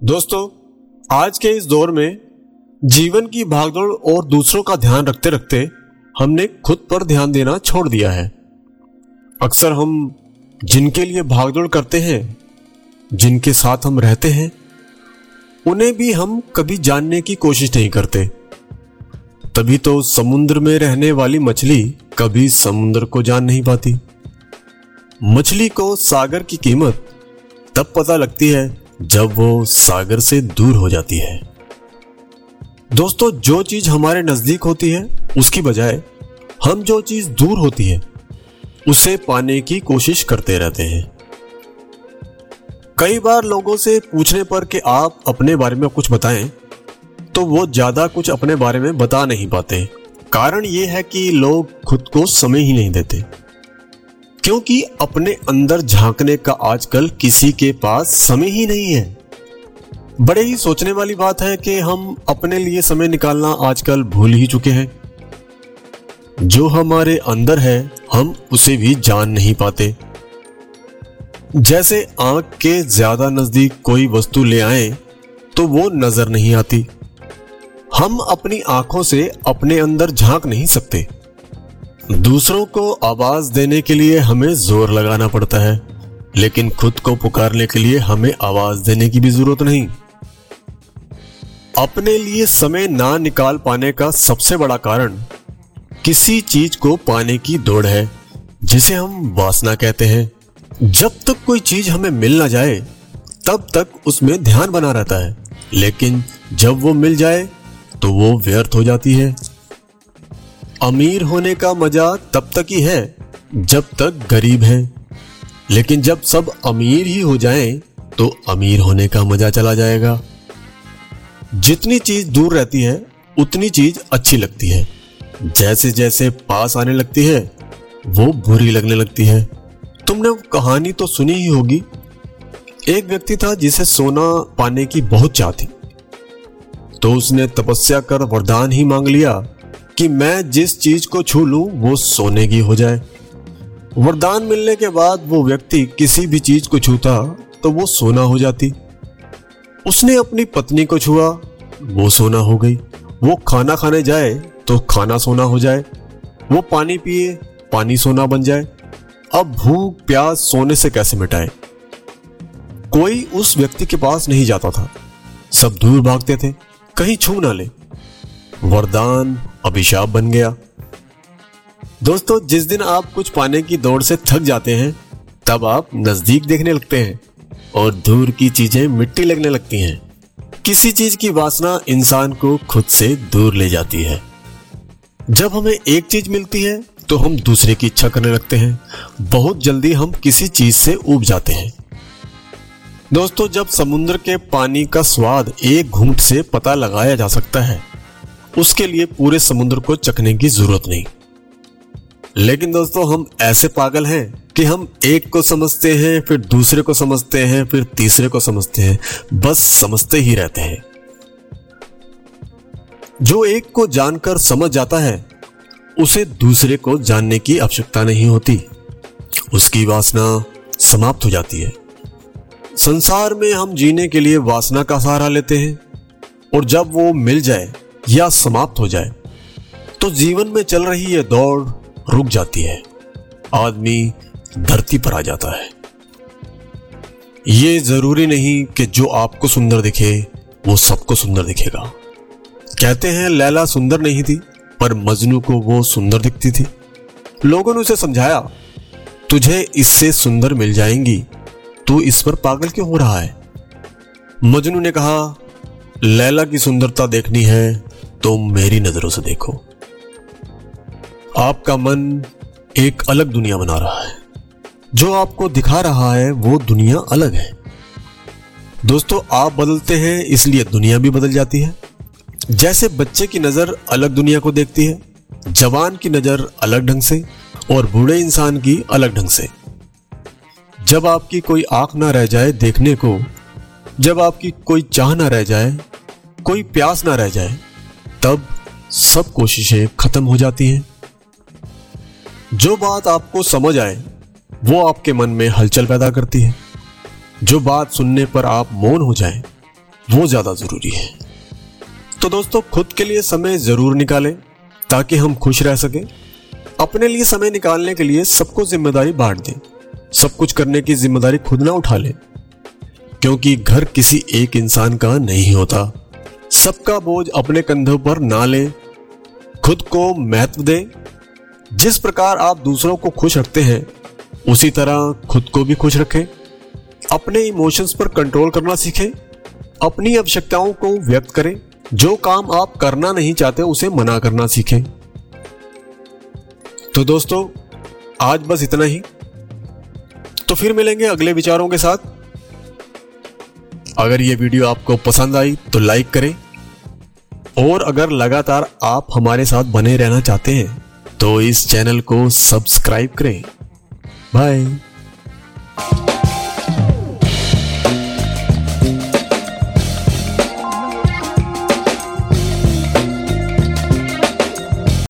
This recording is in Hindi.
दोस्तों, आज के इस दौर में जीवन की भागदौड़ और दूसरों का ध्यान रखते रखते हमने खुद पर ध्यान देना छोड़ दिया है। अक्सर हम जिनके लिए भागदौड़ करते हैं, जिनके साथ हम रहते हैं, उन्हें भी हम कभी जानने की कोशिश नहीं करते। तभी तो समुद्र में रहने वाली मछली कभी समुद्र को जान नहीं पाती। मछली को सागर की कीमत तब पता लगती है जब वो सागर से दूर हो जाती है। दोस्तों, जो चीज़ हमारे नज़दीक होती है, उसकी बजाय हम जो चीज़ दूर होती है, उसे पाने की कोशिश करते रहते हैं। कई बार लोगों से पूछने पर कि आप अपने बारे में कुछ बताएँ तो वो ज़्यादा कुछ अपने बारे में बता नहीं पाते। कारण ये है कि लोग खुद को समय ही नहीं देते। क्योंकि अपने अंदर झांकने का आजकल किसी के पास समय ही नहीं है। बड़े ही सोचने वाली बात है कि हम अपने लिए समय निकालना आजकल भूल ही चुके हैं। जो हमारे अंदर है, हम उसे भी जान नहीं पाते। जैसे आँख के ज़्यादा नज़दीक कोई वस्तु ले आए तो वो नज़र नहीं आती। हम अपनी आँखों से अपने अंदर झाँक नहीं सकते। दूसरों को आवाज़ देने के लिए हमें ज़ोर लगाना पड़ता है, लेकिन खुद को पुकारने के लिए हमें आवाज़ देने की भी ज़रूरत नहीं। अपने लिए समय ना निकाल पाने का सबसे बड़ा कारण किसी चीज़ को पाने की दौड़ है, जिसे हम वासना कहते हैं। जब तक कोई चीज़ हमें मिल ना जाए, तब तक उसमें ध्यान बना रहता है, लेकिन जब वो मिल जाए तो वो व्यर्थ हो जाती है। अमीर होने का मज़ा तब तक ही है, जब तक गरीब है। लेकिन जब सब अमीर ही हो जाएँ तो अमीर होने का मज़ा चला जाएगा। जितनी चीज़ दूर रहती है, उतनी चीज़ अच्छी लगती है। जैसे जैसे पास आने लगती है, वो बुरी लगने लगती है। तुमने कहानी तो सुनी ही होगी। एक व्यक्ति था जिसे सोना पाने की बहुत चाह थी। तो उसने तपस्या कर वरदान ही मांग लिया। कि मैं जिस चीज़ को छू लूँ, वो सोने की हो जाए। वरदान मिलने के बाद वो व्यक्ति किसी भी चीज़ को छूता तो वो सोना हो जाती। उसने अपनी पत्नी को छुआ, वो सोना हो गई। वो खाना खाने जाए तो खाना सोना हो जाए। वो पानी पिए, पानी सोना बन जाए। अब भूख, प्यास सोने से कैसे मिटाए? कोई उस व्यक्ति के पास नहीं जाता था। सब दूर भागते थे। कहीं छू ना ले। वरदान अभिशाप बन गया। दोस्तों, जिस दिन आप कुछ पाने की दौड़ से थक जाते हैं, तब आप नज़दीक देखने लगते हैं और दूर की चीज़ें मिट्टी लगने लगती हैं। किसी चीज़ की वासना इंसान को खुद से दूर ले जाती है। जब हमें एक चीज़ मिलती है तो हम दूसरे की इच्छा करने लगते हैं। बहुत जल्दी हम किसी चीज़ से उब जाते हैं। दोस्तों, जब समुद्र के पानी का स्वाद एक घूंट से पता लगाया जा सकता है उसके लिए पूरे समुद्र को चखने की ज़रूरत नहीं। लेकिन दोस्तों, हम ऐसे पागल हैं कि हम एक को समझते हैं, फिर दूसरे को समझते हैं, फिर तीसरे को समझते हैं, बस समझते ही रहते हैं। जो एक को जानकर समझ जाता है, उसे दूसरे को जानने की आवश्यकता नहीं होती। उसकी वासना समाप्त हो जाती है। संसार में हम जीने के लिए वासना का सहारा लेते हैं, और जब वो मिल जाए या समाप्त हो जाए तो जीवन में चल रही यह दौड़ रुक जाती है। आदमी धरती पर आ जाता है। ये ज़रूरी नहीं कि जो आपको सुंदर दिखे, वो सबको सुंदर दिखेगा। कहते हैं, लैला सुंदर नहीं थी, पर मजनू को वो सुंदर दिखती थी। लोगों ने उसे समझाया, तुझे इससे सुंदर मिल जाएँगी, तू इस पर पागल क्यों हो रहा है? मजनू ने कहा, लैला की सुंदरता देखनी है तो मेरी नज़रों से देखो। आपका मन एक अलग दुनिया बना रहा है। जो आपको दिखा रहा है, वो दुनिया अलग है। दोस्तों, आप बदलते हैं, इसलिए दुनिया भी बदल जाती है। जैसे बच्चे की नज़र अलग दुनिया को देखती है, जवान की नज़र अलग ढंग से, और बूढ़े इंसान की अलग ढंग से। जब आपकी कोई आँख ना रह जाए देखने को, जब आपकी कोई चाह ना रह जाए, कोई प्यास ना रह जाए तब सब कोशिशें खत्म हो जाती हैं। जो बात आपको समझ आए वो आपके मन में हलचल पैदा करती है। जो बात सुनने पर आप मौन हो जाएँ, वो ज़्यादा ज़रूरी है। तो दोस्तों खुद के लिए समय ज़रूर निकालें ताकि हम खुश रह सकें। अपने लिए समय निकालने के लिए सबको ज़िम्मेदारी बांट दें। सब कुछ करने की ज़िम्मेदारी खुद ना उठा लें क्योंकि घर किसी एक इंसान का नहीं होता। सबका बोझ अपने कंधों पर ना लें, खुद को महत्व दें। जिस प्रकार आप दूसरों को खुश रखते हैं, उसी तरह खुद को भी खुश रखें। अपने इमोशंस पर कंट्रोल करना सीखें। अपनी आवश्यकताओं को व्यक्त करें। जो काम आप करना नहीं चाहते, उसे मना करना सीखें। तो दोस्तों, आज बस इतना ही। तो फिर मिलेंगे अगले विचारों के साथ। अगर ये वीडियो आपको पसंद आई तो लाइक करें। और अगर लगातार आप हमारे साथ बने रहना चाहते हैं तो इस चैनल को सब्सक्राइब करें। बाय।